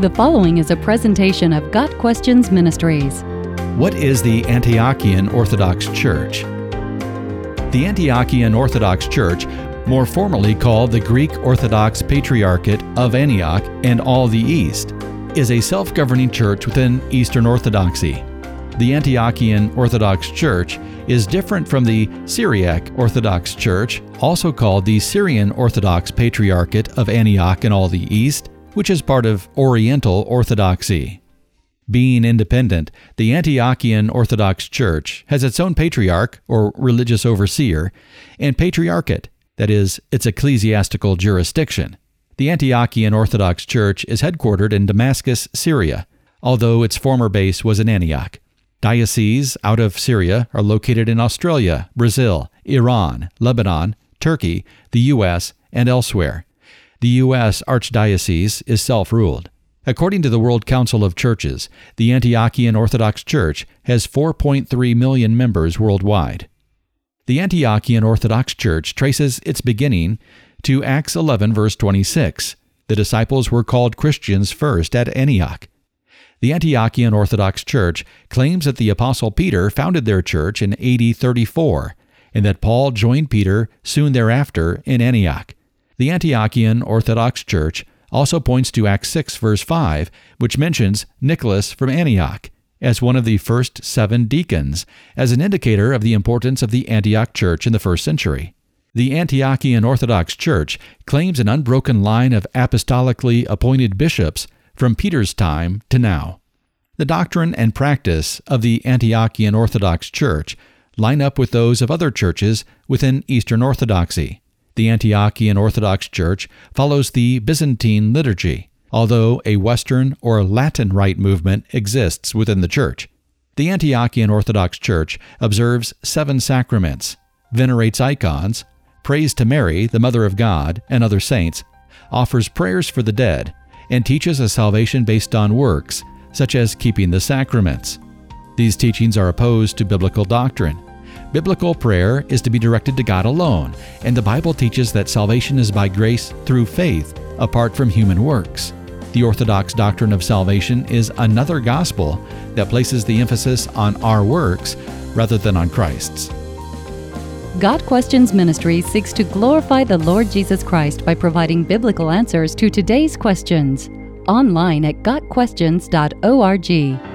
The following is a presentation of Got Questions Ministries. What is the Antiochian Orthodox Church? The Antiochian Orthodox Church, more formally called the Greek Orthodox Patriarchate of Antioch and all the East, is a self governing church within Eastern Orthodoxy. The Antiochian Orthodox Church is different from the Syriac Orthodox Church, also called the Syrian Orthodox Patriarchate of Antioch and all the East, which is part of Oriental Orthodoxy. Being independent, the Antiochian Orthodox Church has its own patriarch, or religious overseer, and patriarchate, that is, its ecclesiastical jurisdiction. The Antiochian Orthodox Church is headquartered in Damascus, Syria, although its former base was in Antioch. Dioceses out of Syria are located in Australia, Brazil, Iran, Lebanon, Turkey, the U.S., and elsewhere. The U.S. Archdiocese is self ruled. According to the World Council of Churches, the Antiochian Orthodox Church has 4.3 million members worldwide. The Antiochian Orthodox Church traces its beginning to Acts 11, verse 26. The disciples were called Christians first at Antioch. The Antiochian Orthodox Church claims that the Apostle Peter founded their church in AD 34 and that Paul joined Peter soon thereafter in Antioch. The Antiochian Orthodox Church also points to Acts 6, verse 5, which mentions Nicholas from Antioch as one of the first seven deacons, as an indicator of the importance of the Antioch church in the first century. The Antiochian Orthodox Church claims an unbroken line of apostolically appointed bishops from Peter's time to now. The doctrine and practice of the Antiochian Orthodox Church line up with those of other churches within Eastern Orthodoxy. The Antiochian Orthodox Church follows the Byzantine liturgy, although a Western or Latin Rite movement exists within the church. The Antiochian Orthodox Church observes seven sacraments, venerates icons, prays to Mary, the Mother of God, and other saints, offers prayers for the dead, and teaches a salvation based on works, such as keeping the sacraments. These teachings are opposed to biblical doctrine. Biblical prayer is to be directed to God alone, and the Bible teaches that salvation is by grace through faith, apart from human works. The Orthodox doctrine of salvation is another gospel that places the emphasis on our works rather than on Christ's. Got Questions Ministry seeks to glorify the Lord Jesus Christ by providing biblical answers to today's questions. Online at GotQuestions.org.